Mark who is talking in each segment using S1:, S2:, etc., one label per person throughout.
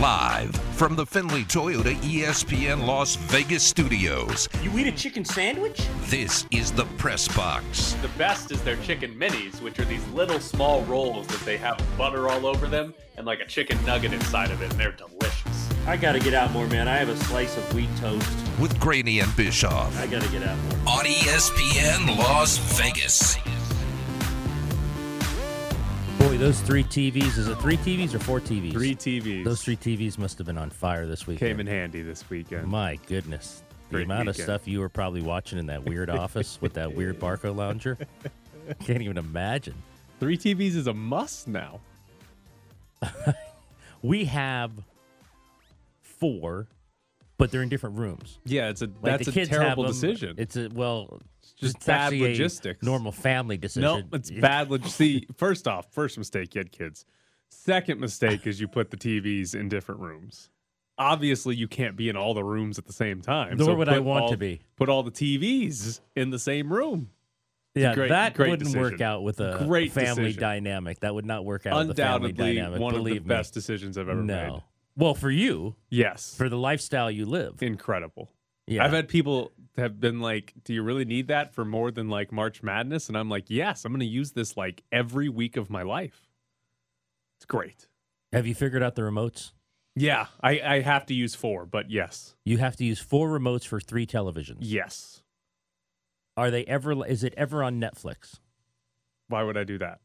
S1: Live from the Findlay Toyota ESPN Las Vegas studios,
S2: You eat a chicken sandwich?
S1: this is the Press Box.
S3: The best is their chicken minis, which are these little small rolls that they have butter all over them and like a chicken nugget inside of it, and they're delicious.
S2: I gotta get out more, man. I have a slice of wheat toast.
S1: with Graney and Bischoff
S2: I gotta get out more.
S1: on ESPN Las Vegas.
S4: Those three TVs, is it three TVs or four TVs?
S5: Three TVs.
S4: Those three TVs must have been on fire this weekend.
S5: came in handy this weekend.
S4: My goodness. The
S5: Great
S4: amount of stuff you were probably watching in that weird office with that weird Barcalounger—I Can't even imagine.
S5: Three TVs is a must now.
S4: We have four, but they're in different rooms.
S5: Yeah, it's a
S4: Like
S5: that's a terrible decision.
S4: It's a well,
S5: just
S4: it's
S5: bad logistics.
S4: normal family decision.
S5: no, it's bad. Log- See, first off, first mistake, you had kids. Second mistake is you put the TVs in different rooms. Obviously, you can't be in all the rooms at the same time.
S4: Nor
S5: so
S4: would I want
S5: all-
S4: to be.
S5: Put all the TVs in the same room.
S4: Yeah,
S5: great-
S4: that
S5: great
S4: wouldn't work out with a
S5: Great
S4: family
S5: decision.
S4: dynamic. That would not work out with a family
S5: Undoubtedly,
S4: dynamic.
S5: one of the
S4: me.
S5: best decisions I've ever
S4: no.
S5: made.
S4: Well, for you,
S5: Yes,
S4: for the lifestyle you live.
S5: incredible.
S4: Yeah.
S5: I've had people have been like, "Do you really need that for more than like March Madness?" And I'm like, "Yes, I'm going to use this like every week of my life." It's great.
S4: Have you figured out the remotes?
S5: Yeah, I, I have to use four, but yes,
S4: You have to use four remotes for three televisions.
S5: yes.
S4: Are they ever? Is it ever on Netflix?
S5: Why would I do that?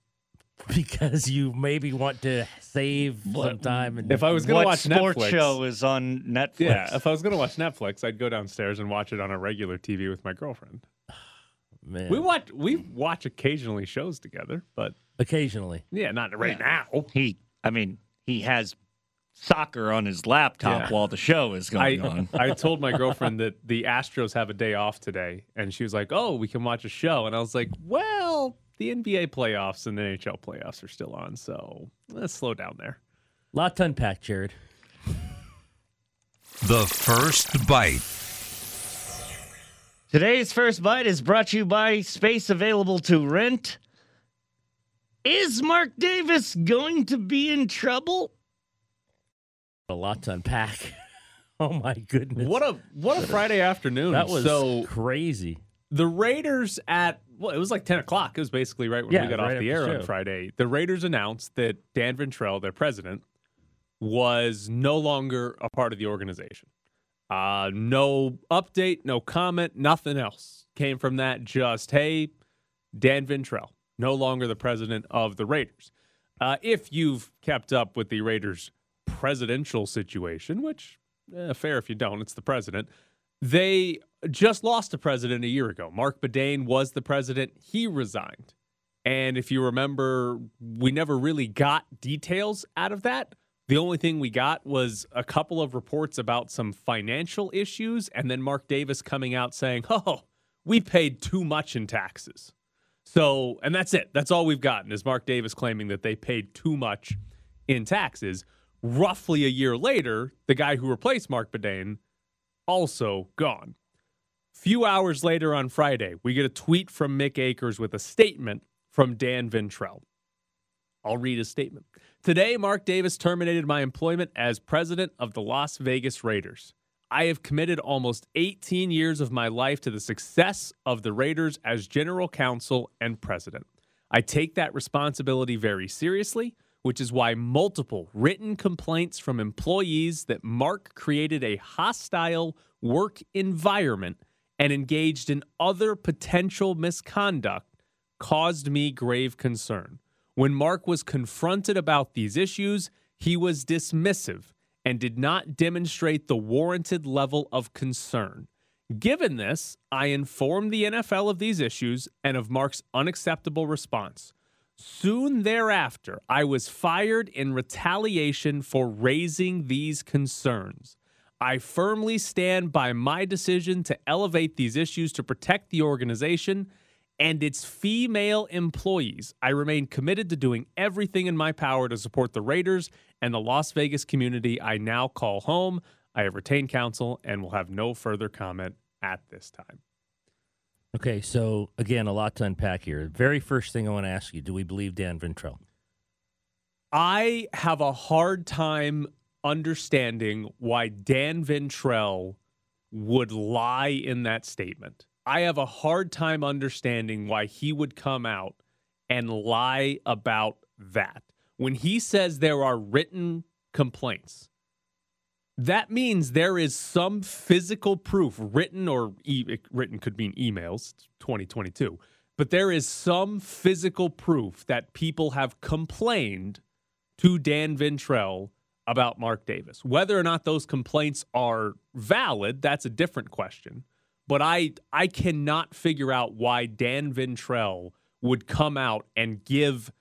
S4: Because you maybe want to save some time. And
S5: If I was going to watch
S6: sports
S5: Netflix,
S6: show is on Netflix?
S5: yeah, if I was going to watch Netflix, I'd go downstairs and watch it on a regular TV with my girlfriend.
S4: Man,
S5: We watch we watch occasionally shows together, but
S4: occasionally.
S5: yeah, not right now.
S6: he. I mean, he has soccer on his laptop
S5: Yeah.
S6: while the show is
S5: I,
S6: going on.
S5: I told my girlfriend that the Astros have a day off today, and she was like, "Oh, we can watch a show." And I was like, "Well, the NBA playoffs and the NHL playoffs are still on, so let's slow down there."
S4: Lot to unpack, Jared.
S1: The first bite.
S6: Today's first bite is brought to you by Space Available to Rent. Is Mark Davis going to be in trouble?
S4: A lot to unpack. oh my goodness.
S5: What a what a Friday afternoon!
S4: that was
S5: so
S4: crazy.
S5: The Raiders at well, it was like ten o'clock. It was basically right when
S4: Yeah,
S5: we got
S4: right
S5: off the air
S4: the
S5: on. Friday. The Raiders announced that Dan Ventrelle, their president, was no longer a part of the organization. Uh, no update, no comment, nothing else came from that. Just hey, Dan Ventrelle, no longer the president of the Raiders. Uh, if you've kept up with the Raiders' presidential situation, which eh, fair if you don't, it's the president. They just lost a president a year ago. Mark Badain was the president. He resigned. And if you remember, we never really got details out of that. The only thing we got was a couple of reports about some financial issues, and then Mark Davis coming out saying, Oh, we paid too much in taxes. So, and that's it. That's all we've gotten is Mark Davis claiming that they paid too much in taxes. Roughly a year later, the guy who replaced Mark Badain also gone. Few hours later on Friday, we get a tweet from Mick Akers with a statement from Dan Ventrelle. I'll read his statement. Today, Mark Davis terminated my employment as president of the Las Vegas Raiders. I have committed almost 18 years of my life to the success of the Raiders as general counsel and president. I take that responsibility very seriously, which is why multiple written complaints from employees that Mark created a hostile work environment and engaged in other potential misconduct caused me grave concern. When Mark was confronted about these issues, he was dismissive and did not demonstrate the warranted level of concern. Given this, I informed the NFL of these issues and of Mark's unacceptable response. Soon thereafter, I was fired in retaliation for raising these concerns. I firmly stand by my decision to elevate these issues to protect the organization and its female employees. I remain committed to doing everything in my power to support the Raiders and the Las Vegas community I now call home. I have retained counsel and will have no further comment at this time.
S4: Okay, so again, a lot to unpack here. Very first thing I want to ask you: Do we believe Dan Ventrelle?
S5: I have a hard time understanding why Dan Ventrelle would lie in that statement. I have a hard time understanding why he would come out and lie about that. When he says there are written complaints, that means there is some physical proof, written or e- written could mean emails, 2022, but there is some physical proof that people have complained to Dan Ventrelle about Mark Davis. Whether or not those complaints are valid, that's a different question. But I I cannot figure out why Dan Ventrelle would come out and give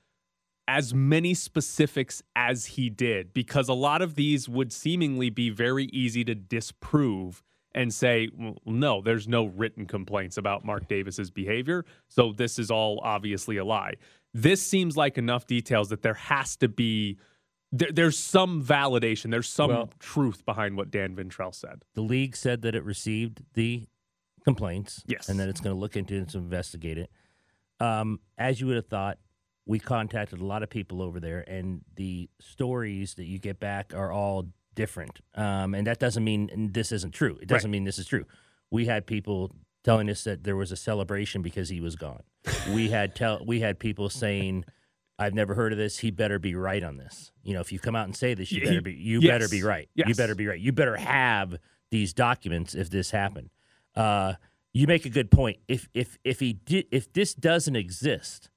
S5: as many specifics as he did because a lot of these would seemingly be very easy to disprove and say well, no there's no written complaints about Mark Davis's behavior so this is all obviously a lie this seems like enough details that there has to be there, there's some validation there's some
S4: Well-
S5: truth behind what Dan Ventrelle said
S4: The league said that it received the complaints.
S5: Yes.
S4: And that it's going to look into it and investigate it. Um, as you would have thought, we contacted a lot of people over there, and the stories that you get back are all different. Um, and that doesn't mean this isn't true. It doesn't mean this is true. We had people telling us that there was a celebration because he was gone. we had tell we had people saying, "I've never heard of this. He better be right on this." You know, if you come out and say this, you better be you
S5: yes.
S4: better be right. You better be right. You better have these documents if this happened. Uh, you make a good point. If if if he did if this doesn't exist,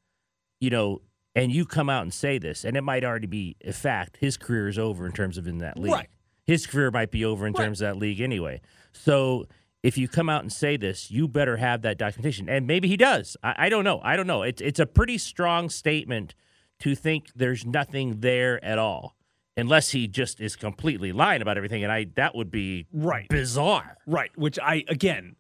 S4: you know, and you come out and say this, and it might already be a fact, his career is over in terms of in that league.
S5: Right.
S4: His career might be over in
S5: Right.
S4: terms of that league anyway. So if you come out and say this, you better have that documentation. And maybe he does. I, I don't know. I don't know. It's it's a pretty strong statement to think there's nothing there at all. Unless he just is completely lying about everything, and I that would be
S5: Right.
S4: bizarre.
S5: Right, which I again,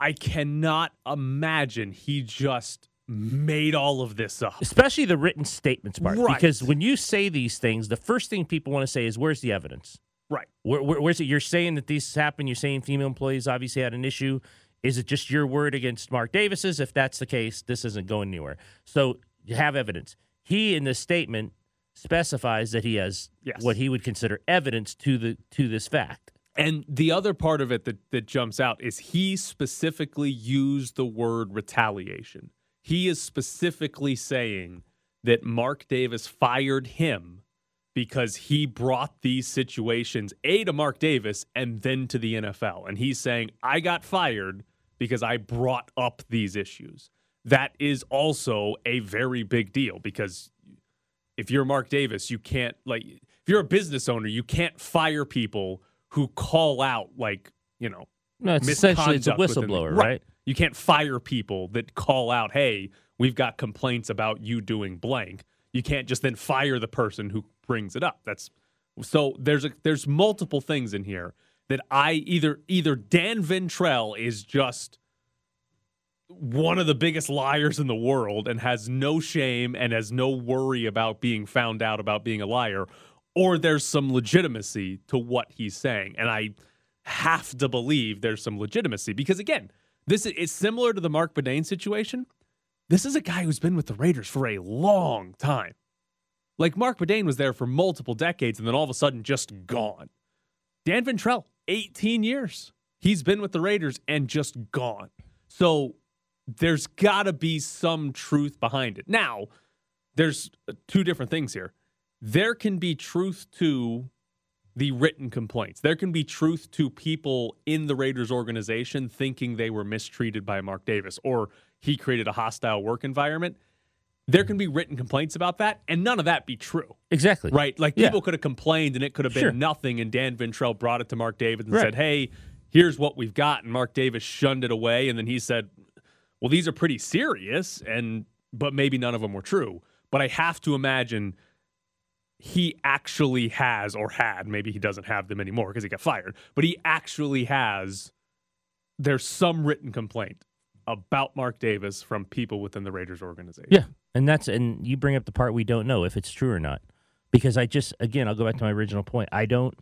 S5: I cannot imagine he just made all of this up.
S4: especially the written statements part.
S5: Right.
S4: Because when you say these things, the first thing people want to say is, "Where's the evidence?
S5: Right.
S4: Where, where, where's it? You're saying that these happened. You're saying female employees obviously had an issue. Is it just your word against Mark Davis's? If that's the case, this isn't going anywhere. So you have evidence. He in this statement specifies that he has
S5: Yes.
S4: what he would consider evidence to the to this fact.
S5: And the other part of it that, that jumps out is he specifically used the word retaliation. He is specifically saying that Mark Davis fired him because he brought these situations, A, to Mark Davis and then to the NFL. And he's saying, I got fired because I brought up these issues. That is also a very big deal because if you're Mark Davis, you can't like if you're a business owner, you can't fire people who call out like, you know,
S4: No, it's essentially it's a
S5: misconduct within the-
S4: whistleblower, right?
S5: You can't fire people that call out, "Hey, we've got complaints about you doing blank." You can't just then fire the person who brings it up. That's so there's a there's multiple things in here that I either either Dan Ventrelle is just one of the biggest liars in the world and has no shame and has no worry about being found out about being a liar, or there's some legitimacy to what he's saying. And I have to believe there's some legitimacy because again, this is it's similar to the Mark Badain situation. This is a guy who's been with the Raiders for a long time. Like Mark Badain was there for multiple decades and then all of a sudden just gone. Dan Ventrelle, 18 years. He's been with the Raiders and just gone. So there's got to be some truth behind it. Now, there's uh, two different things here. There can be truth to the written complaints. There can be truth to people in the Raiders organization thinking they were mistreated by Mark Davis or he created a hostile work environment. There can be written complaints about that, and none of that be true,
S4: Exactly.
S5: right? Like
S4: Yeah.
S5: people could have complained and it could have been
S4: Sure.
S5: nothing, and Dan Ventrelle brought it to Mark Davis and
S4: Right.
S5: said, "Hey, here's what we've got," and Mark Davis shunned it away, and then he said, "Well, these are pretty serious," and but maybe none of them were true. But I have to imagine he actually has or had maybe he doesn't have them anymore because he got fired but he actually has there's some written complaint about mark davis from people within the raiders organization
S4: Yeah, and that's and you bring up the part we don't know if it's true or not, because I just again I'll go back to my original point. I don't.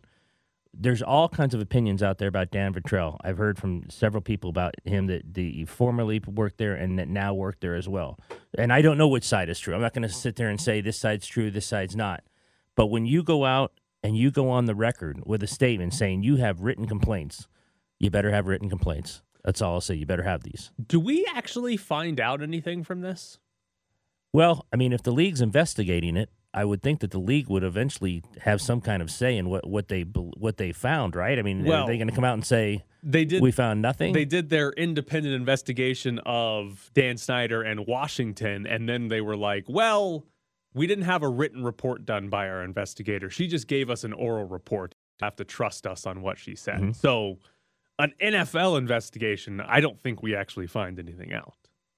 S4: There's all kinds of opinions out there about Dan Ventrelle. I've heard from several people about him that the formerly worked there and that now work there as well. And I don't know which side is true. I'm not going to sit there and say this side's true, this side's not. But when you go out and you go on the record with a statement saying you have written complaints, you better have written complaints. That's all I'll say. You better have these.
S5: Do we actually find out anything from this?
S4: Well, I mean, if the league's investigating it, I would think that the league would eventually have some kind of say in what, what they what they found, right? I mean,
S5: Well,
S4: are they going to come out and say
S5: They did
S4: we found nothing?
S5: They did their independent investigation of Dan Snyder and Washington, and then they were like, well, we didn't have a written report done by our investigator. She just gave us an oral report. You have to trust us on what she said.
S4: Mhm.
S5: So, an NFL investigation, I don't think we actually find anything out.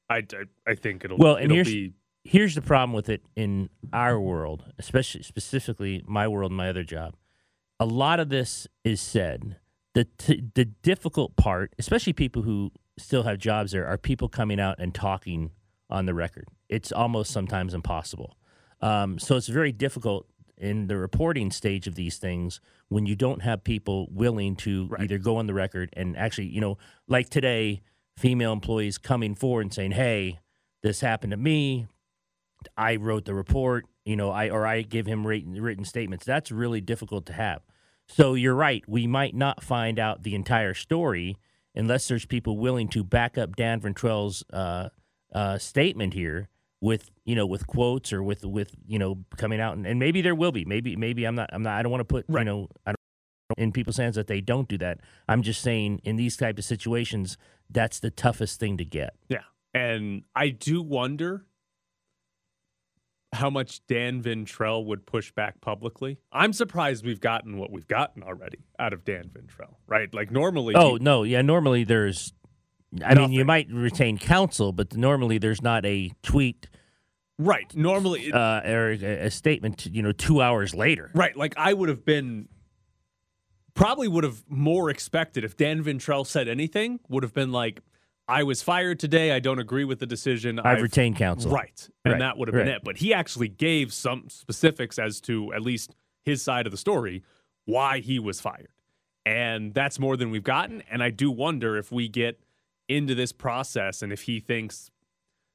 S5: I, I, I think it'll,
S4: Well, and
S5: it'll
S4: here's-
S5: be
S4: Here's the problem with it in our world, especially specifically my world and my other job. A lot of this is said. The t- the difficult part, especially people who still have jobs there, are people coming out and talking on the record. It's almost sometimes impossible. Um, so it's very difficult in the reporting stage of these things when you don't have people willing to
S5: Right.
S4: either go on the record and actually, you know, like today, female employees coming forward and saying, "Hey, this happened to me. I wrote the report, you know, I or I give him written, written statements. That's really difficult to have. So you're right. We might not find out the entire story unless there's people willing to back up Dan Ventrelle's uh, uh, statement here with you know with quotes or with with you know coming out and, and maybe there will be maybe maybe I'm not I'm not I don't want to put you know I don't in people's hands that they don't do that. I'm just saying in these type of situations that's the toughest thing to get.
S5: Yeah. And I do wonder how much Dan Ventrelle would push back publicly. I'm surprised we've gotten what we've gotten already out of Dan Ventrelle, right? Like normally
S4: Oh
S5: he-
S4: no, yeah. Normally there's, I mean, you might retain counsel, but normally there's not a tweet
S5: right. Normally it-
S4: uh, or a, a statement. You know, two hours later.
S5: Right. Like I would have been probably would have more expected if Dan Ventrelle said anything, would have been like, I was fired today. I don't agree with the decision.
S4: I've retained counsel.
S5: Right. And
S4: Right,
S5: that would have been
S4: right.
S5: it. But he actually gave some specifics as to at least his side of the story, why he was fired. And that's more than we've gotten. And I do wonder if we get into this process and if he thinks,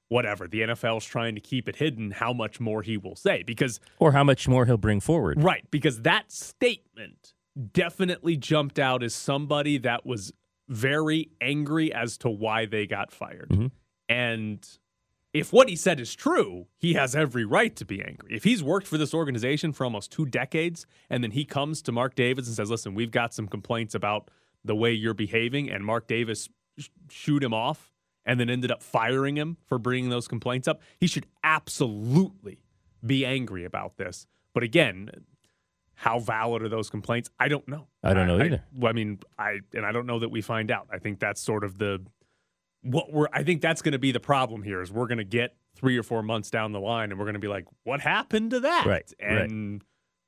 S5: whatever, the NFL's trying to keep it hidden, how much more he will say. Because
S4: Or how much more he'll bring forward.
S5: Right, because that statement definitely jumped out as somebody that was very angry as to why they got fired.
S4: Mhm.
S5: And if what he said is true, he has every right to be angry. If he's worked for this organization for almost two decades and then he comes to Mark Davis and says, "Listen, we've got some complaints about the way you're behaving," and Mark Davis shoot him off and then ended up firing him for bringing those complaints up, he should absolutely be angry about this. But again, how valid are those complaints? I don't know.
S4: I don't know either.
S5: well, I mean, I and I don't know that we find out. I think that's sort of the what we're. I think that's going to be the problem here. Is we're going to get three or four months down the line, and we're going to be like, "What happened to that?"
S4: Right, right.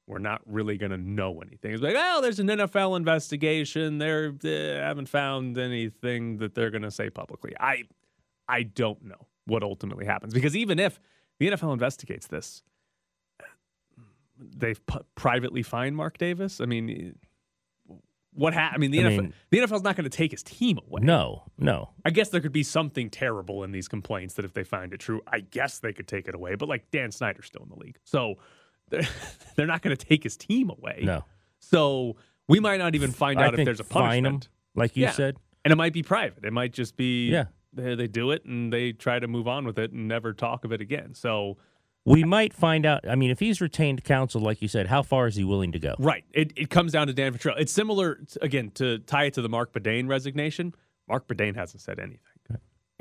S5: We're not really going to know anything. It's like, oh, there's an NFL investigation. They're, they haven't found anything that they're going to say publicly. I, I don't know what ultimately happens because even if the NFL investigates this, they've privately fined Mark Davis. I mean, what happened? I mean, the
S4: I
S5: NFL,
S4: mean-
S5: the NFL's not going to take his team away.
S4: No, no.
S5: I guess there could be something terrible in these complaints that if they find it true, I guess they could take it away. But like Dan Snyder's still in the league, so they're, they're not going to take his team away.
S4: No.
S5: So we might not even find
S4: I
S5: out if there's a punishment.
S4: like you
S5: Yeah.
S4: said.
S5: And it might be private. It might just be
S4: Yeah.
S5: they, they do it and they try to move on with it and never talk of it again. So
S4: We might find out. I mean, if he's retained counsel, like you said, how far is he willing to go?
S5: Right. It, it comes down to Dan Ventrelle. It's similar, again, to tie it to the Mark Badain resignation. Mark Badain hasn't said anything.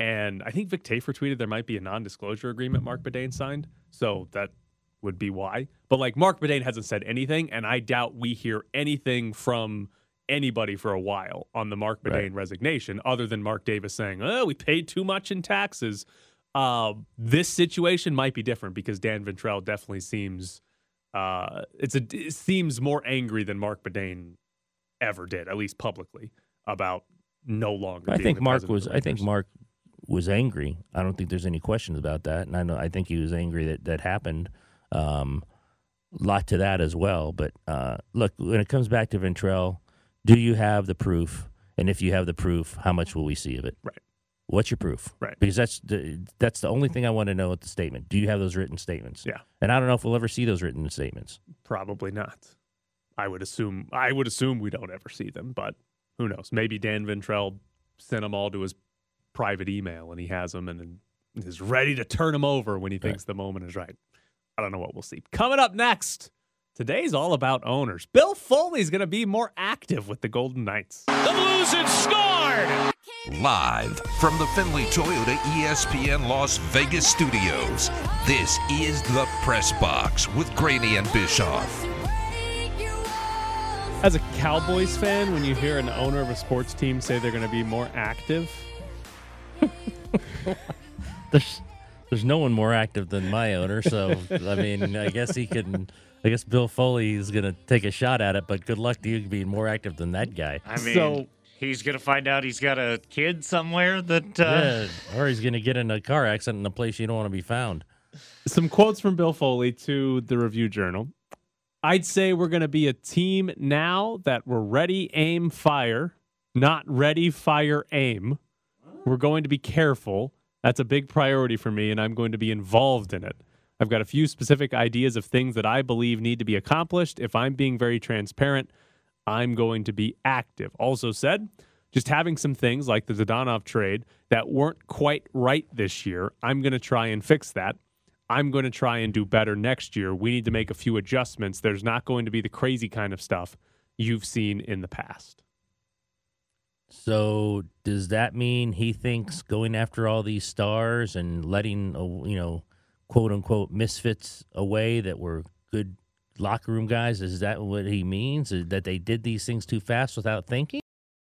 S5: And I think Vic Tafur tweeted there might be a non disclosure agreement Mark Badain signed. So that would be why. But like Mark Badain hasn't said anything. And I doubt we hear anything from anybody for a while on the Mark Badain
S4: Right.
S5: resignation other than Mark Davis saying, oh, we paid too much in taxes. Uh, this situation might be different because Dan Ventrelle definitely seems uh, it's a it seems more angry than Mark Badain ever did, at least publicly, about no longer.
S4: I
S5: being
S4: think Mark was. I think Mark was angry. I don't think there's any questions about that. And I know. I think he was angry that that happened. Um, lot to that as well. But uh, look, when it comes back to Ventrelle, do you have the proof? And if you have the proof, how much will we see of it?
S5: Right.
S4: What's your proof?
S5: Right.
S4: Because that's the that's the only thing I want to know with the statement. Do you have those written statements?
S5: Yeah.
S4: And I don't know if we'll ever see those written statements.
S5: probably not. I would assume I would assume we don't ever see them, but who knows? Maybe Dan Ventrelle sent them all to his private email and he has them and is ready to turn them over when he thinks the moment is right. I don't know what we'll see. Coming up next, today's all about owners. Bill Foley's going to be more active with the Golden Knights.
S7: The Blues have scored!
S1: Live from the Findlay Toyota ESPN Las Vegas studios, this is the Press Box with Graney and Bischoff.
S5: As a Cowboys fan, when you hear an owner of a sports team say they're going to be more active,
S4: There's there's no one more active than my owner, so I mean, I guess he can. I guess Bill Foley is going to take a shot at it, but good luck to you being more active than that guy.
S6: I mean,
S5: So-
S6: he's gonna find out he's got a kid somewhere that. Uh,
S4: yeah, or he's going to get in a car accident in a place you don't want to be found.
S5: some quotes from Bill Foley to the Review Journal. I'd say we're going to be a team now that we're ready, aim, fire, not ready, fire, aim. We're going to be careful. That's a big priority for me, and I'm going to be involved in it. I've got a few specific ideas of things that I believe need to be accomplished. If I'm being very transparent, I'm going to be active. Also said, just having some things like the Dadonov trade that weren't quite right this year, I'm going to try and fix that. I'm going to try and do better next year. We need to make a few adjustments. There's not going to be the crazy kind of stuff you've seen in the past.
S4: So does that mean he thinks going after all these stars and letting uh, you know, quote unquote misfits away that were good locker room guys? Is that what he means? That they did these things too fast without thinking?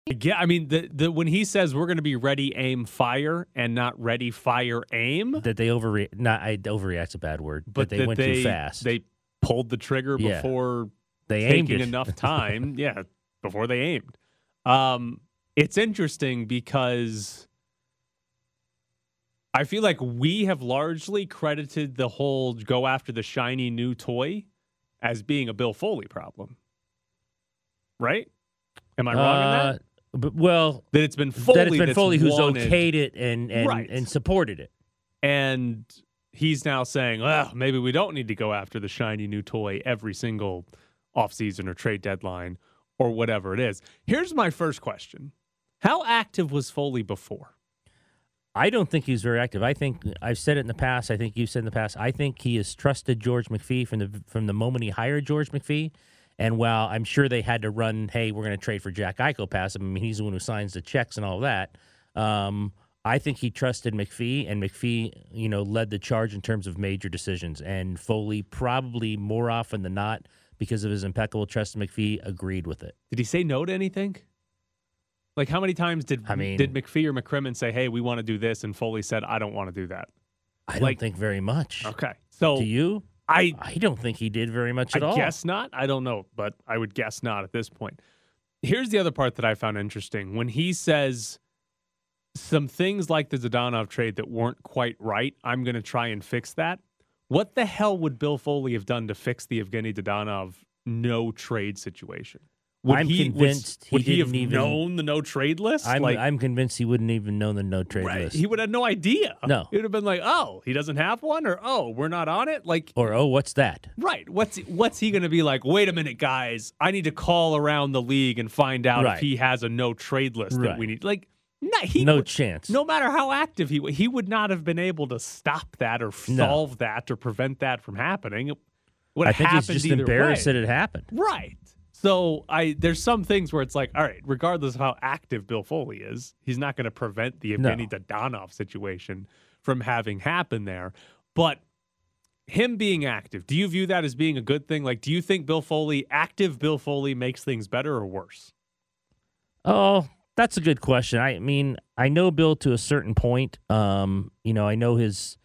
S5: Yeah, I mean, the, the when he says we're going to be ready, aim, fire, and not ready, fire, aim,
S4: That they overreact? Not I overreact's a bad word, but, they went too fast.
S5: They pulled the trigger
S4: Yeah.
S5: before
S4: they aimed
S5: taking
S4: it.
S5: enough time. yeah, before they aimed. Um, it's interesting because I feel like we have largely credited the whole go after the shiny new toy as being a Bill Foley problem. Right? Am I wrong in that?
S4: Uh, But, well,
S5: That it's been Foley
S4: that it's been Foley who's
S5: wanted-
S4: okayed it and and,
S5: Right.
S4: and supported it.
S5: and he's now saying, well, maybe we don't need to go after the shiny new toy every single offseason or trade deadline or whatever it is. Here's my first question How active was Foley before?
S4: I don't think he's very active. I think I've said it in the past. I think you've said in the past. I think he has trusted George McPhee from the from the moment he hired George McPhee. And while I'm sure they had to run, hey, we're going to trade for Jack Eichel past him. I mean, he's the one who signs the checks and all that. Um, I think he trusted McPhee, and McPhee, you know, led the charge in terms of major decisions. And Foley probably more often than not, because of his impeccable trust in McPhee, agreed with it.
S5: Did he say no to anything? Like, how many times did
S4: I mean-
S5: did McPhee or McCrimmon say, "Hey, we want to do this," and Foley said, "I don't want to do that"?
S4: I don't think very much.
S5: Okay, so
S4: Do you?
S5: I
S4: I don't think he did very much at
S5: I
S4: all.
S5: guess not. I don't know, but I would guess not at this point. Here's the other part that I found interesting. When he says some things like the Dadonov trade that weren't quite right, I'm going to try and fix that. What the hell would Bill Foley have done to fix the Evgeny Dadonov no trade situation? Would
S4: I'm
S5: he,
S4: convinced he
S5: would he have
S4: didn't even-
S5: known the no trade list?
S4: I'm,
S5: like,
S4: I'm convinced he wouldn't even know the no trade
S5: right,
S4: list.
S5: he would have no idea.
S4: No.
S5: he would have been like, "Oh, he doesn't have one," or "Oh, we're not on it." Like,
S4: or oh, what's that?
S5: Right. What's what's he going to be like? Wait a minute, guys. I need to call around the league and find out
S4: Right.
S5: if he has a no trade list that we need. Like, no, he
S4: no
S5: would-
S4: chance.
S5: no matter how active he he would not have been able to stop that or
S4: No.
S5: solve that or prevent that from happening. It would
S4: I think he's just embarrassed
S5: way.
S4: that it happened.
S5: Right. So I there's some things where it's like, all right, regardless of how active Bill Foley is, he's not going to prevent the
S4: No.
S5: Evgeny Dadonov situation from having happened there. But him being active, do you view that as being a good thing? Like, do you think Bill Foley, active Bill Foley, makes things better or worse?
S4: Oh, that's a good question. I mean, I know Bill to a certain point. Um, you know, I know his.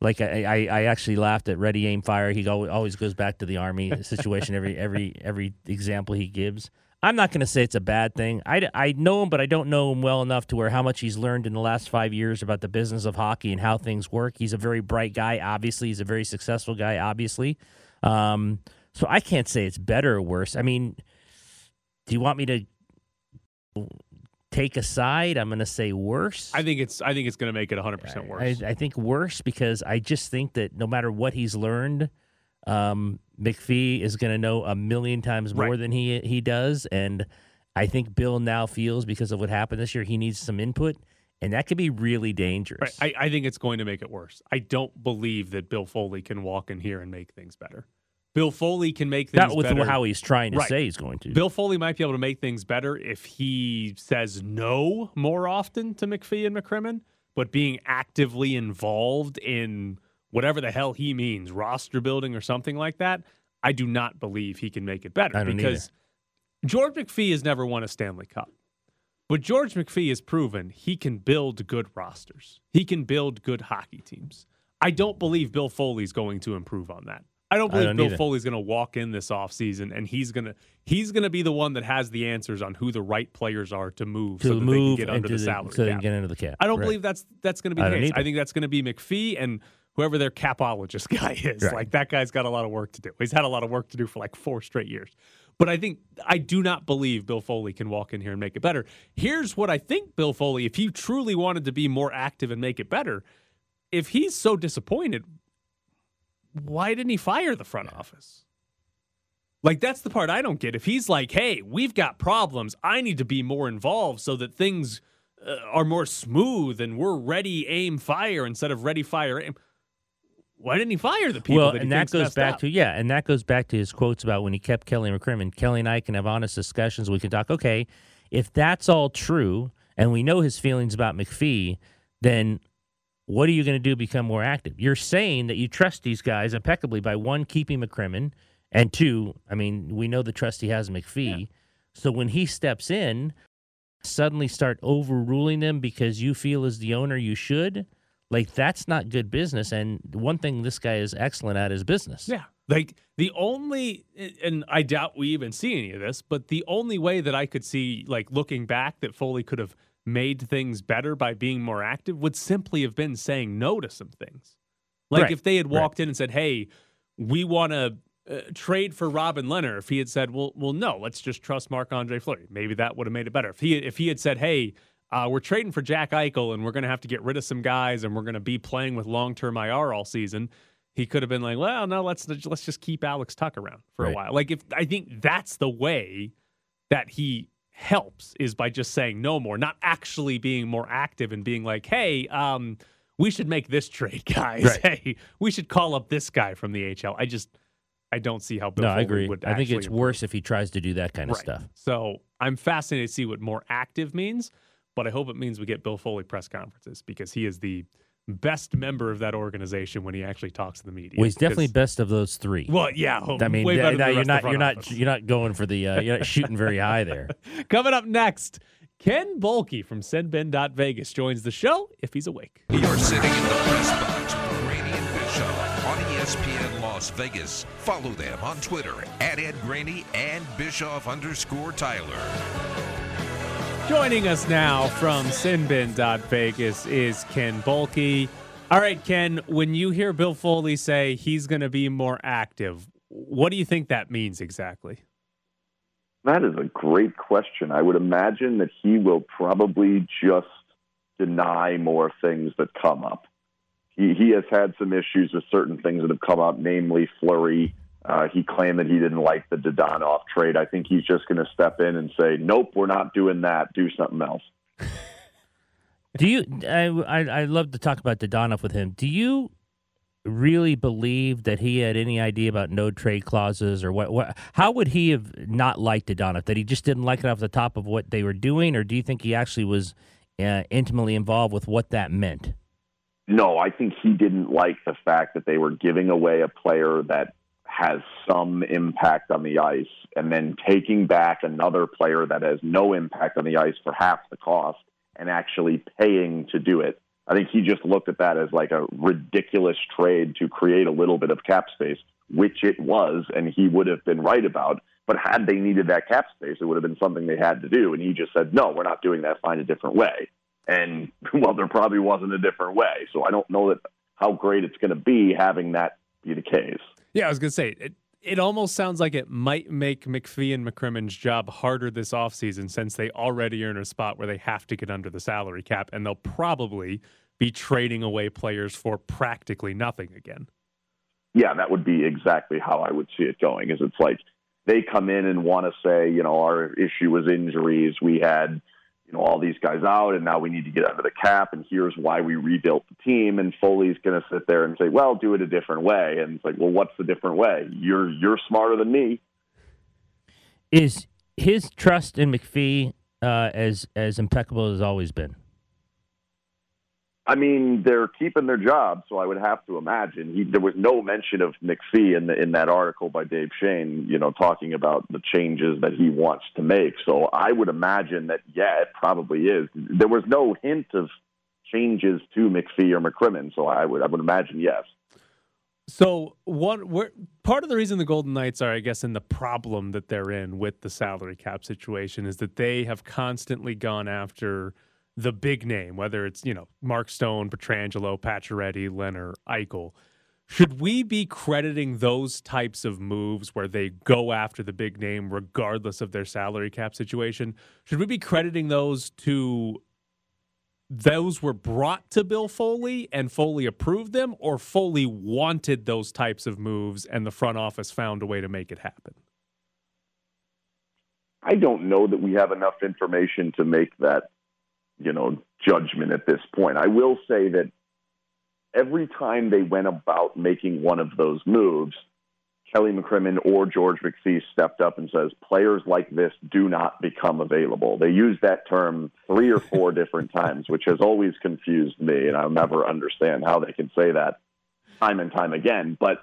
S4: Like I, I, I actually laughed at Ready Aim Fire. He al- always goes back to the army situation every every every example he gives. I'm not going to say it's a bad thing. I, I know him, but I don't know him well enough to where how much he's learned in the last five years about the business of hockey and how things work. He's a very bright guy. Obviously, he's a very successful guy. Obviously, um, so I can't say it's better or worse. I mean, do you want me to take a side? I'm going to say worse.
S5: I think it's I think it's going to make it 100 percent worse.
S4: I, I think worse because I just think that no matter what he's learned, Um, McPhee is going to know a million times more
S5: Right.
S4: than he he does, and I think Bill now feels because of what happened this year, he needs some input, and that could be really dangerous.
S5: Right. I, I think it's going to make it worse. I don't believe that Bill Foley can walk in here and make things better. Bill Foley can make things
S4: Not with
S5: better.
S4: how he's trying to
S5: Right.
S4: say he's going to.
S5: Bill Foley might be able to make things better if he says no more often to McPhee and McCrimmon, but being actively involved in whatever the hell he means, roster building or something like that, I do not believe he can make it better because George McPhee has never won a Stanley Cup. But George McPhee has proven he can build good rosters. He can build good hockey teams. I don't believe Bill Foley's going to improve on that. I don't
S4: I
S5: believe
S4: don't
S5: Bill
S4: either.
S5: Foley's going to walk in this offseason and he's going to he's going to be the one that has the answers on who the right players are to move
S4: to
S5: so that
S4: move
S5: they can get under the
S4: the-
S5: salary
S4: so they can
S5: cap.
S4: get into the cap.
S5: I don't
S4: Right.
S5: believe that's that's going to be
S4: I
S5: the case. I think that's going to be McPhee and whoever their capologist guy is.
S4: Right.
S5: Like that guy's got a lot of work to do. He's had a lot of work to do for like four straight years. But I think I do not believe Bill Foley can walk in here and make it better. Here's what I think Bill Foley, if he truly wanted to be more active and make it better, if he's so disappointed, why didn't he fire the front office? Like that's the part I don't get. If he's like, "Hey, we've got problems. I need to be more involved so that things uh, are more smooth and we're ready, aim, fire instead of ready, fire, aim." Why didn't he fire the people?
S4: well,
S5: that
S4: and that goes back
S5: up?
S4: to yeah, and that goes back to his quotes about when he kept Kelly McCrimmon. Kelly and I can have honest discussions. We can talk. Okay, if that's all true, and we know his feelings about McPhee, then what are you going to do to become more active? You're saying that you trust these guys impeccably by one keeping McCrimmon, and two, I mean, we know the trust he has in McPhee. So when he steps in, suddenly start overruling them because you feel as the owner you should. Like that's not good business. And one thing this guy is excellent at is business.
S5: Yeah. Like the only, and I doubt we even see any of this, but the only way that I could see, like looking back, that Foley could have made things better by being more active would simply have been saying no to some things. Like
S4: Right.
S5: if they had
S4: Right.
S5: walked in and said, "Hey, we want to uh, trade for Robin Lehner," if he had said, "Well, well, no, let's just trust Marc Andre Fleury," maybe that would have made it better. If he if he had said, "Hey," uh, we're trading for Jack Eichel, and we're going to have to get rid of some guys, and we're going to be playing with long-term IR all season he could have been like, well, no, let's let's just keep Alex Tuch around for a while. Like if I think that's the way that he helps is by just saying no more, not actually being more active and being like, hey, um, we should make this trade, guys.
S4: Right.
S5: Hey, we should call up this guy from the HL. I just I don't see how Bill
S4: no, I agree.
S5: would
S4: I think it's
S5: improve.
S4: worse if he tries to do that kind of stuff.
S5: So I'm fascinated to see what more active means, but I hope it means we get Bill Foley press conferences because he is the best member of that organization when he actually talks to the media.
S4: Well, he's definitely best of those three.
S5: well, yeah.
S4: I mean,
S5: way
S4: th-
S5: better than
S4: now
S5: the
S4: you're not you're
S5: front
S4: not you're not going for the uh, you're not shooting very high there.
S5: Coming up next, Ken Bulkey from SinBin.Vegas joins the show if he's awake.
S1: You're sitting in the press box with Graney and Bischoff on ESPN Las Vegas. Follow them on Twitter at Ed Graney and Bischoff underscore Tyler.
S5: Joining us now from SinBin.Vegas is Ken Bulkey. All right, Ken, when you hear Bill Foley say he's going to be more active, what do you think that means exactly?
S8: That is a great question. I would imagine that he will probably just deny more things that come up. He, he has had some issues with certain things that have come up, namely Fleury. Uh, he claimed that he didn't like the Dadonov trade. I think he's just going to step in and say, "Nope, we're not doing that. Do something else."
S4: Do you? I I I love to talk about Dadonov with him. Do you really believe that he had any idea about no trade clauses or what? What? How would he have not liked Dadonov? That he just didn't like it off the top of what they were doing, or do you think he actually was uh, intimately involved with what that meant?
S8: No, I think he didn't like the fact that they were giving away a player that has some impact on the ice and then taking back another player that has no impact on the ice for half the cost and actually paying to do it. I think he just looked at that as like a ridiculous trade to create a little bit of cap space, which it was, and he would have been right about. But had they needed that cap space, it would have been something they had to do. And he just said, no, we're not doing that. Find a different way. And well, there probably wasn't a different way. So I don't know that how great it's going to be having that be the case.
S5: Yeah, I was going to say, it, it almost sounds like it might make McPhee and McCrimmon's job harder this offseason since they already are in a spot where they have to get under the salary cap, and they'll probably be trading away players for practically nothing again.
S8: yeah, that would be exactly how I would see it going. Is it's like they come in and want to say, you know, our issue was injuries. We had, you know, all these guys out, and now we need to get under the cap, and here's why we rebuilt the team. And Foley's going to sit there and say, well, do it a different way. And it's like, well, what's the different way? You're you're smarter than me.
S4: Is his trust in McPhee uh, as as impeccable as always been?
S8: I mean, they're keeping their job, so I would have to imagine he, there was no mention of McPhee in the, in that article by Dave Schoen, you know, talking about the changes that he wants to make. So I would imagine that yeah, it probably is. There was no hint of changes to McPhee or McCrimmon, so I would I would imagine yes.
S5: So what? Part of the reason the Golden Knights are, I guess, in the problem that they're in with the salary cap situation is that they have constantly gone after the big name, whether it's, you know, Mark Stone, Pietrangelo, Pacioretty, Lehner, Eichel. Should we be crediting those types of moves where they go after the big name regardless of their salary cap situation? Should we be crediting those to those were brought to Bill Foley and Foley approved them, or Foley wanted those types of moves and the front office found a way to make it happen?
S8: I don't know that we have enough information to make that you know, judgment at this point. I will say that every time they went about making one of those moves, Kelly McCrimmon or George McPhee stepped up and says, players like this do not become available. They use that term three or four different times, which has always confused me, and I'll never understand how they can say that time and time again. But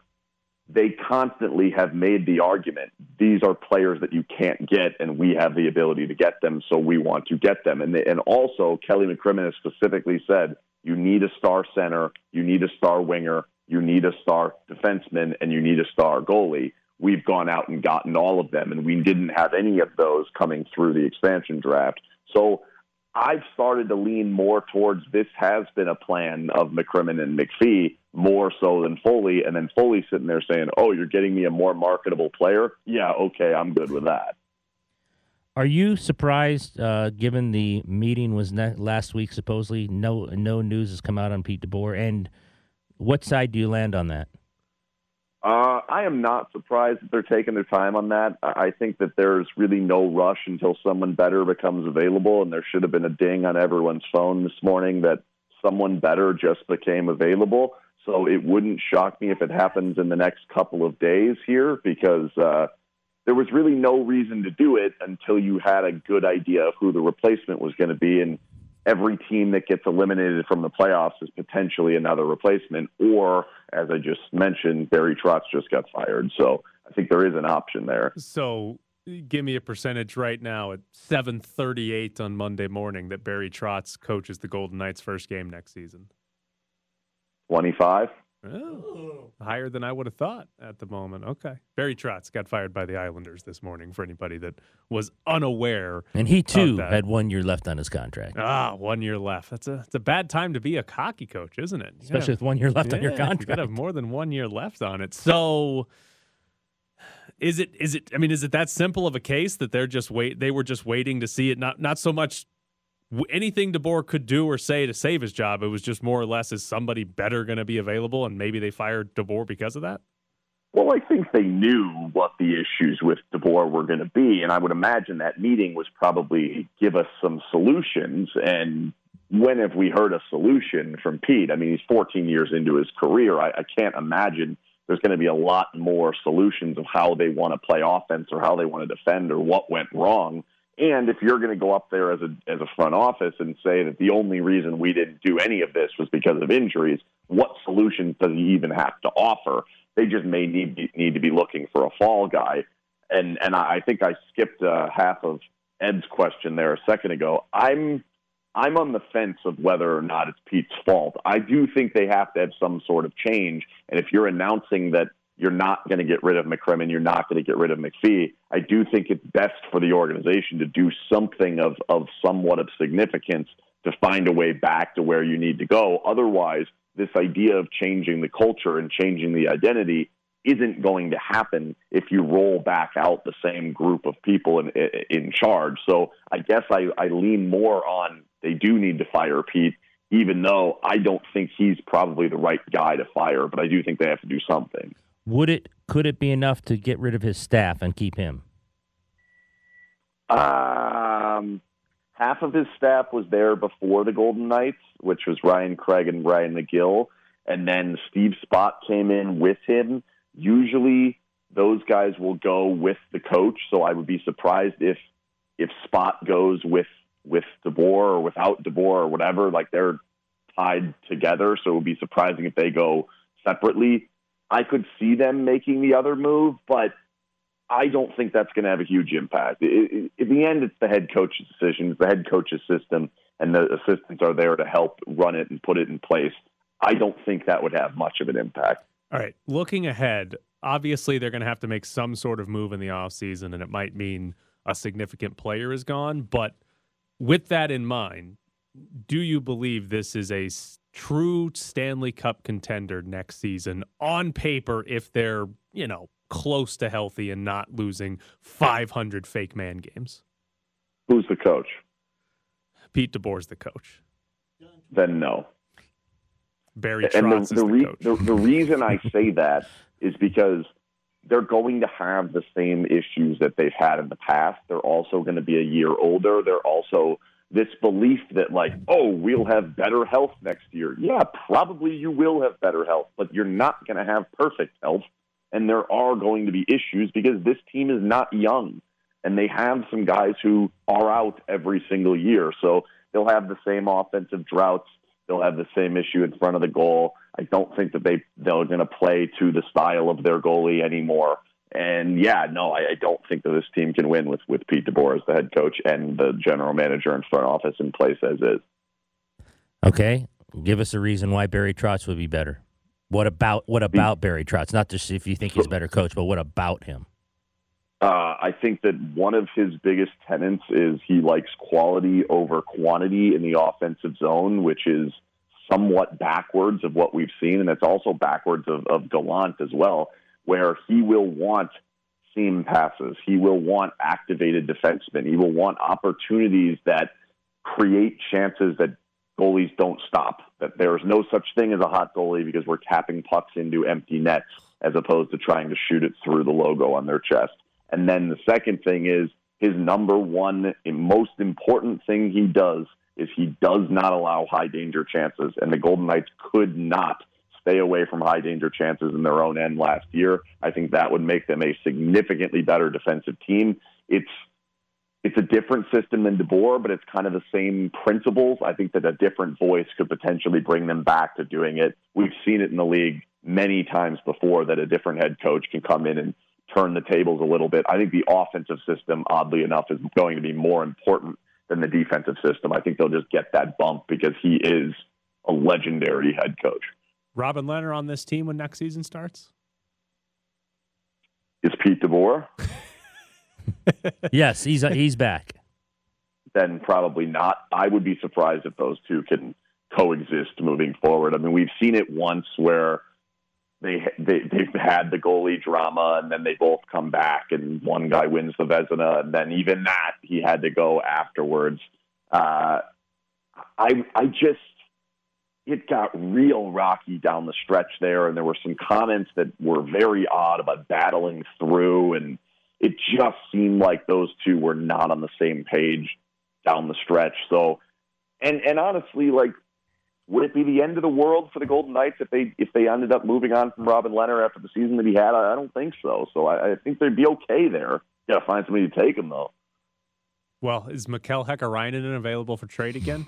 S8: they constantly have made the argument these are players that you can't get, and we have the ability to get them, so we want to get them. And, they, and also, Kelly McCrimmon has specifically said you need a star center, you need a star winger, you need a star defenseman, and you need a star goalie. We've gone out and gotten all of them, and we didn't have any of those coming through the expansion draft. So I've started to lean more towards this has been a plan of McCrimmon and McPhee more so than Foley. And then Foley sitting there saying, Oh, you're getting me a more marketable player? Yeah, okay, I'm good with that.
S4: Are you surprised, uh, given the meeting was ne- last week? Supposedly, no no news has come out on Pete DeBoer. And what side do you land on that?
S8: Uh, I am not surprised that they're taking their time on that. I think that there's really no rush until someone better becomes available, and there should have been a ding on everyone's phone this morning that someone better just became available. So it wouldn't shock me if it happens in the next couple of days here because uh, there was really no reason to do it until you had a good idea of who the replacement was going to be. And every team that gets eliminated from the playoffs is potentially another replacement. Or, as I just mentioned, Barry Trotz just got fired. So I think there is an option there.
S5: So give me a percentage right now at 7:38 on Monday morning that Barry Trotz coaches the Golden Knights first game next season.
S8: 25.
S5: Oh, higher than I would have thought at the moment. Okay. Barry Trotz got fired by the Islanders this morning for anybody that was unaware.
S4: And he too had one year left on his contract.
S5: Ah, one year left. That's a it's a bad time to be a hockey coach, isn't it?
S4: You Especially with one year left
S5: yeah,
S4: on your contract. You
S5: got to have more than one year left on it. So is it is it I mean, is it that simple of a case that they're just wait they were just waiting to see it not not so much anything DeBoer could do or say to save his job. It was just more or less is somebody better going to be available, and maybe they fired DeBoer because of that.
S8: Well, I think they knew what the issues with DeBoer were going to be, and I would imagine that meeting was probably give us some solutions. And when have we heard a solution from Pete? I mean, he's 14 years into his career. I, I can't imagine there's going to be a lot more solutions of how they want to play offense or how they want to defend or what went wrong and if you're going to go up there as a as a front office and say that the only reason we didn't do any of this was because of injuries, what solutions does he even have to offer? They just may need need to be looking for a fall guy. And and I think I skipped uh, half of Ed's question there a second ago. I'm I'm on the fence of whether or not it's Pete's fault. I do think they have to have some sort of change. And if you're announcing that you're not going to get rid of McCrimmon. You're not going to get rid of McPhee. I do think it's best for the organization to do something of, of somewhat of significance to find a way back to where you need to go. Otherwise, this idea of changing the culture and changing the identity isn't going to happen if you roll back out the same group of people in, in charge. So I guess I, I lean more on they do need to fire Pete even though I don't think he's probably the right guy to fire, but I do think they have to do something.
S4: Would it could it be enough to get rid of his staff and keep him?
S8: Um, half of his staff was there before the Golden Knights, which was Ryan Craig and Ryan McGill, and then Steve Spott came in with him. Usually, those guys will go with the coach, so I would be surprised if if Spott goes with with DeBoer or without DeBoer or whatever. Like they're tied together, so it would be surprising if they go separately. I could see them making the other move, but I don't think that's going to have a huge impact. in the end, it's the head coach's decision. It's the head coach's system, and the assistants are there to help run it and put it in place. I don't think that would have much of an impact.
S5: All right. Looking ahead, obviously they're going to have to make some sort of move in the offseason, and it might mean a significant player is gone. But with that in mind, do you believe this is a true Stanley Cup contender next season on paper if they're, you know, close to healthy and not losing 500 fake man games?
S8: Who's the coach?
S5: Pete DeBoer's the coach.
S8: Then no.
S5: Barry Trotz
S8: and the,
S5: is
S8: the,
S5: the,
S8: re-
S5: coach.
S8: the, the reason I say that is because they're going to have the same issues that they've had in the past. They're also going to be a year older. They're also this belief that like, oh, we'll have better health next year. Yeah, probably you will have better health, but you're not going to have perfect health. And there are going to be issues because this team is not young and they have some guys who are out every single year. So they'll have the same offensive droughts. They'll have the same issue in front of the goal. I don't think that they they're going to play to the style of their goalie anymore. And yeah, no, I, I don't think that this team can win with with Pete DeBoer as the head coach and the general manager and front office in place as is.
S4: Okay, give us a reason why Barry Trotz would be better. What about what about Barry Trotz? Not just if you think he's a better coach, but what about him?
S8: Uh, I think that one of his biggest tenets is he likes quality over quantity in the offensive zone, which is somewhat backwards of what we've seen, and it's also backwards of, of Gallant as well, where he will want seam passes, he will want activated defensemen, he will want opportunities that create chances that goalies don't stop. That there is no such thing as a hot goalie because we're tapping pucks into empty nets as opposed to trying to shoot it through the logo on their chest. And then the second thing is his number one most important thing he does is he does not allow high danger chances. And the Golden Knights could not stay away from high danger chances in their own end last year. I think that would make them a significantly better defensive team. It's it's a different system than DeBoer, but it's kind of the same principles. I think that a different voice could potentially bring them back to doing it. We've seen it in the league many times before that a different head coach can come in and turn the tables a little bit. I think the offensive system, oddly enough, is going to be more important than the defensive system. I think they'll just get that bump because he is a legendary head coach.
S5: Robin Lehner on this team when next season starts?
S8: Is Pete DeBoer?
S4: yes, he's he's back.
S8: Then probably not. I would be surprised if those two can coexist moving forward. I mean, we've seen it once where they, they they've had the goalie drama, and then they both come back, and one guy wins the Vezina, and then even that he had to go afterwards. Uh, I I just it got real rocky down the stretch there, and there were some comments that were very odd about battling through, and it just seemed like those two were not on the same page down the stretch. So, and and honestly, like would it be the end of the world for the Golden Knights if they if they ended up moving on from Robin Lehner after the season that he had? I, I don't think so. So I, I think they'd be okay there. Got to find somebody to take him though.
S5: Well, is Mikael Hakkarainen available for trade again?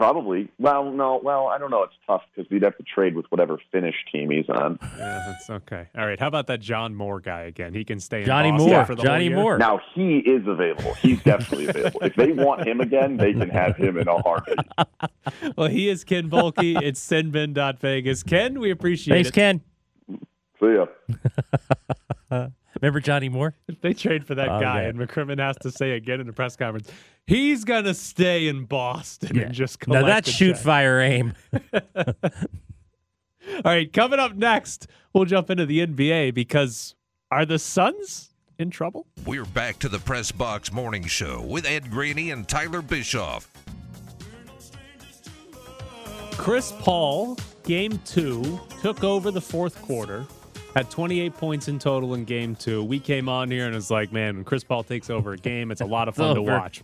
S8: Probably. Well, no. Well, I don't know. It's tough because we'd have to trade with whatever Finnish team he's on.
S5: Yeah, that's okay. All right. How about that John Moore guy again? He can stay.
S4: Johnny
S5: Boston
S4: Moore.
S5: For the
S4: Johnny
S5: whole year?
S4: Moore.
S8: Now he is available. He's definitely available. If they want him again, they can have him in a heartbeat.
S5: Well, he is Ken Boehlke. it's SinBin.Vegas. Ken, we appreciate
S4: Thanks,
S5: it.
S4: Thanks, Ken.
S8: See ya.
S4: Remember Johnny Moore?
S5: If they trade for that
S4: Oh,
S5: guy,
S4: yeah.
S5: and McCrimmon has to say again in the press conference, he's gonna stay in Boston and just
S4: Now
S5: collect
S4: that's shoot,
S5: check.
S4: fire, aim.
S5: All right, coming up next, we'll jump into the NBA because are the Suns in trouble?
S1: We're back to the Press Box Morning Show with Ed Graney and Tyler Bischoff.
S5: Chris Paul, game two, took over the fourth quarter, had 28 points in total in game two. We came on here and it's like, man, when Chris Paul takes over a game, it's a lot of fun to watch.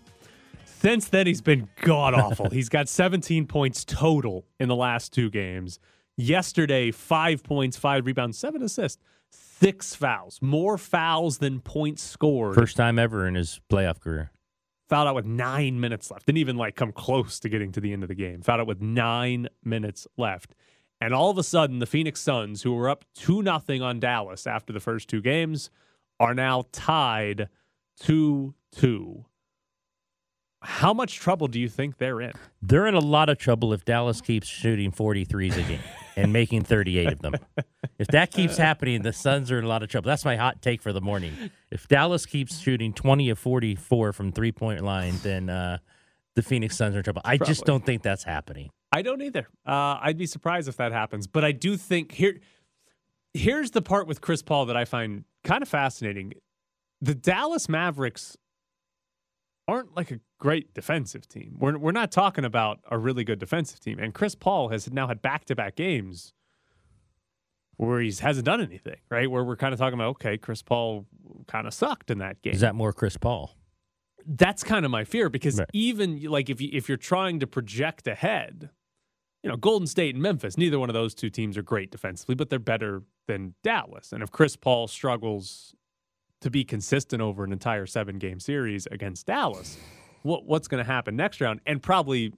S5: Since then, he's been god awful. he's got 17 points total in the last two games. Yesterday, five points, five rebounds, seven assists, six fouls, more fouls than points scored.
S4: First time ever in his playoff career.
S5: Fouled out with nine minutes left. Didn't even like come close to getting to the end of the game. Fouled out with nine minutes left. And all of a sudden, the Phoenix Suns, who were up 2 nothing on Dallas after the first two games, are now tied 2 2. How much trouble do you think they're in?
S4: They're in a lot of trouble if Dallas keeps shooting 43s a game and making 38 of them. If that keeps happening, the Suns are in a lot of trouble. That's my hot take for the morning. If Dallas keeps shooting 20 of 44 from three point line, then uh, the Phoenix Suns are in trouble. I just don't think that's happening.
S5: I don't either. Uh, I'd be surprised if that happens. But I do think here, here's the part with Chris Paul that I find kind of fascinating. The Dallas Mavericks aren't like a great defensive team. We're we're not talking about a really good defensive team. And Chris Paul has now had back to back games where he hasn't done anything. Right, where we're kind of talking about okay, Chris Paul kind of sucked in that game
S4: Is that more Chris Paul?
S5: that's kind of my fear because
S4: Right.
S5: even like if you if you're trying to project ahead, you know, Golden State and Memphis, neither one of those two teams are great defensively, but they're better than Dallas. And if Chris Paul struggles to be consistent over an entire seven game series against Dallas, what what's going to happen next round? And probably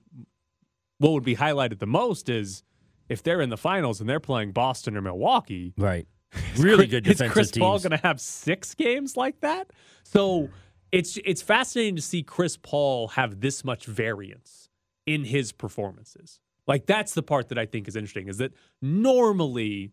S5: what would be highlighted the most is if they're in the finals and they're playing Boston or Milwaukee,
S4: Right. Really
S5: Chris-
S4: good
S5: Is
S4: defensive
S5: Chris Paul going to have six games like that? So it's it's fascinating to see Chris Paul have this much variance in his performances. Like that's the part that I think is interesting is that normally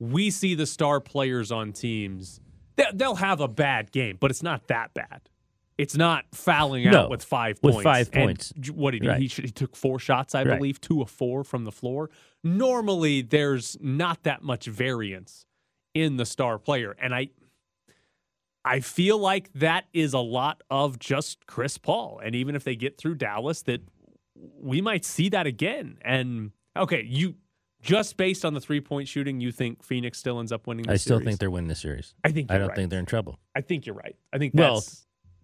S5: we see the star players on teams they- they'll have a bad game, but it's not that bad. It's not fouling
S4: No,
S5: out with five
S4: with
S5: points.
S4: five points.
S5: j- what did he?
S4: Right.
S5: He, should, he took four shots, I
S4: Right.
S5: believe, two of four from the floor. Normally, there's not that much variance in the star player, and I, I feel like that is a lot of just Chris Paul. And even if they get through Dallas, that we might see that again. And okay, you just based on the three point shooting, you think Phoenix still ends up winning? The
S4: I still
S5: series?
S4: think they're winning the series.
S5: I think
S4: I don't
S5: right.
S4: think they're in trouble.
S5: I think you're right. I think
S4: Well,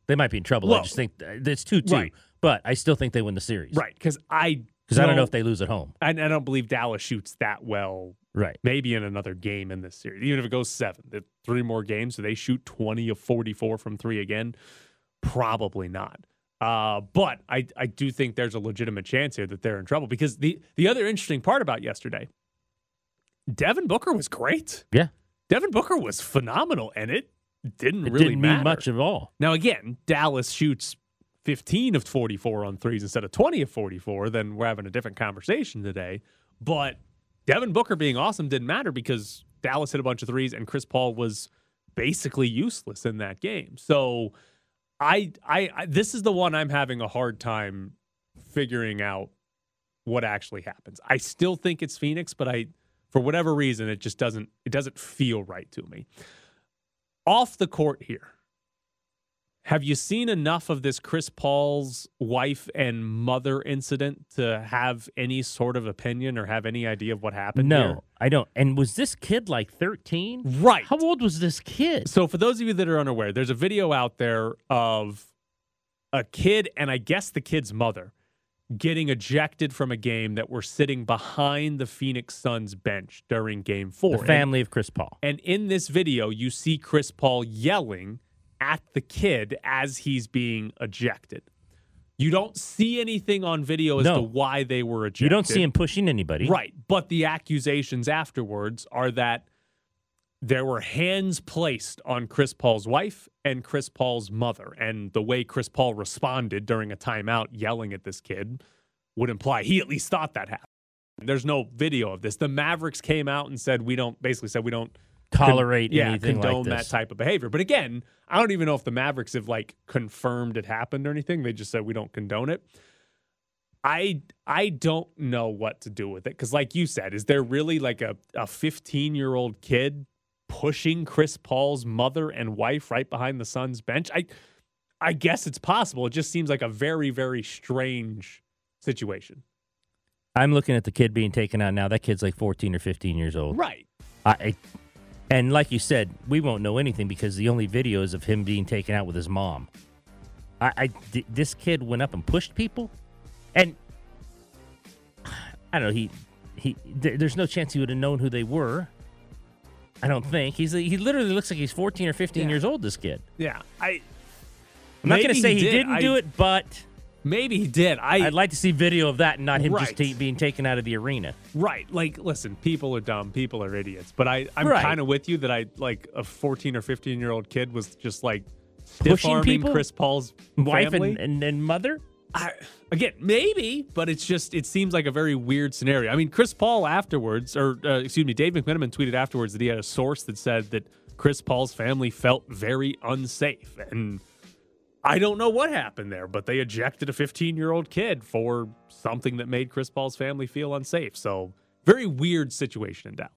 S4: They might be in trouble. I just think it's 2 2.
S5: Right.
S4: But I still think they win the series.
S5: right because I
S4: Because I don't know if they lose at home.
S5: I, I don't believe Dallas shoots that well.
S4: Right.
S5: Maybe in another game in this series, even if it goes seven, three more games, do they shoot twenty of forty-four from three again? Probably not. Uh, but I, I do think there's a legitimate chance here that they're in trouble because the the other interesting part about yesterday, Devin Booker was great.
S4: Yeah.
S5: Devin Booker was phenomenal, and it didn't
S4: It
S5: really
S4: didn't
S5: matter
S4: mean much at all.
S5: now, again, Dallas shoots 15 of 44 on threes instead of 20 of 44, then we're having a different conversation today. But Devin Booker being awesome didn't matter because Dallas hit a bunch of threes and Chris Paul was basically useless in that game. So I, I, I this is the one I'm having a hard time figuring out what actually happens. I still think it's Phoenix, but I for whatever reason it just doesn't it doesn't feel right to me. Off the court here. Have you seen enough of this Chris Paul's wife and mother incident to have any sort of opinion or have any idea of what happened?
S4: No,
S5: here?
S4: I don't. And was this kid like 13?
S5: Right.
S4: How old was this kid?
S5: So, for those of you that are unaware, there's a video out there of a kid and I guess the kid's mother getting ejected from a game that were sitting behind the Phoenix Suns bench during game four.
S4: The family of Chris Paul.
S5: And, and in this video, you see Chris Paul yelling at the kid as he's being ejected. You don't see anything on video as
S4: No.
S5: to why they were ejected.
S4: You don't see him pushing anybody.
S5: Right. But the accusations afterwards are that there were hands placed on Chris Paul's wife and Chris Paul's mother. And the way Chris Paul responded during a timeout yelling at this kid would imply he at least thought that happened. There's no video of this. The Mavericks came out and said we don't basically said we don't con-
S4: Tolerate
S5: yeah,
S4: anything
S5: condone
S4: like
S5: that type of behavior. But again, I don't even know if the Mavericks have like confirmed it happened or anything. They just said we don't condone it. I I don't know what to do with it because, like you said, is there really like a a 15 year old kid pushing Chris Paul's mother and wife right behind the Suns bench? I I guess it's possible. It just seems like a very very strange situation.
S4: I'm looking at the kid being taken out now. That kid's like 14 or 15 years old.
S5: Right.
S4: I, I and like you said, we won't know anything because the only video is of him being taken out with his mom. I, I th- this kid went up and pushed people, and I don't know. He he. Th- there's no chance he would have known who they were. I don't think he's he literally looks like he's 14 or 15
S5: Yeah.
S4: years old. This kid.
S5: Yeah. I.
S4: I'm not going to say
S5: he did.
S4: not do it, but
S5: Maybe he did. I.
S4: I'd like to see video of that and not him just
S5: Right.
S4: ta- being taken out of the arena.
S5: Right. Like, listen, people are dumb. People are idiots. But I, I'm
S4: Right.
S5: kind of with you that I like a 14 or 15 year old kid was just like stiff
S4: Pushing
S5: arming
S4: people?
S5: Chris Paul's
S4: Wife and, and, and mother.
S5: I, again, maybe, but it's just it seems like a very weird scenario. I mean, Chris Paul afterwards, or uh, excuse me, Dave McMenamin tweeted afterwards that he had a source that said that Chris Paul's family felt very unsafe, and I don't know what happened there, but they ejected a 15 year old kid for something that made Chris Paul's family feel unsafe. So very weird situation in Dallas.